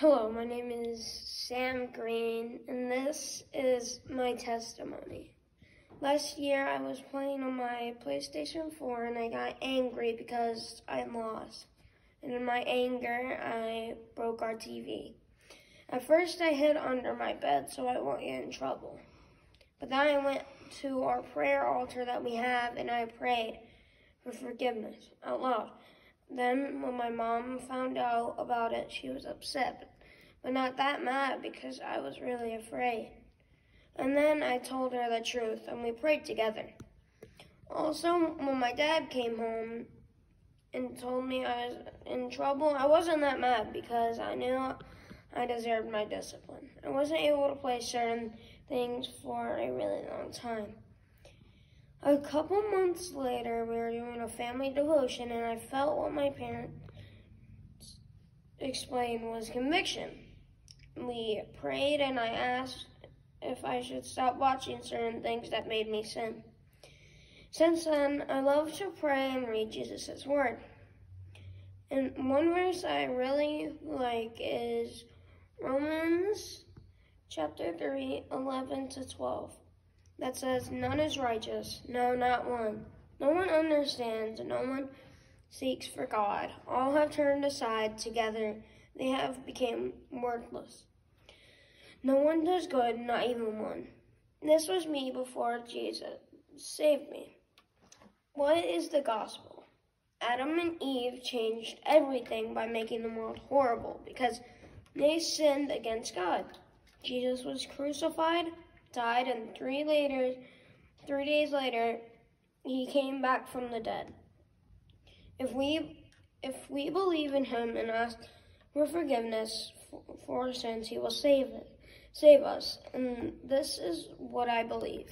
Hello, my name is Sam Green, and this is my testimony. Last year, I was playing on my PlayStation 4 and I got angry because I lost. And in my anger, I broke our TV. At first, I hid under my bed so I won't get in trouble. But then I went to our prayer altar that we have and I prayed for forgiveness out loud. Then, when my mom found out about it, she was upset, but not that mad because I was really afraid. And then I told her the truth and we prayed together. Also, when my dad came home and told me I was in trouble, I wasn't that mad because I knew I deserved my discipline. I wasn't able to play certain things for a really long time. A couple months later, we were doing a family devotion, and I felt what my parents explained was conviction. We prayed, and I asked if I should stop watching certain things that made me sin. Since then, I love to pray and read Jesus' Word. And one verse I really like is Romans chapter 3, 11 to 12 that says, None is righteous, no, not one. No one understands, no one seeks for God. All have turned aside together, they have become worthless. No one does good, not even one. This was me before Jesus saved me. What is the gospel? Adam and Eve changed everything by making the world horrible because they sinned against God. Jesus was crucified, died, and three later, three days later, he came back from the dead. If we if we believe in him and ask for forgiveness for, sins, he will save it, save us. And this is what I believe.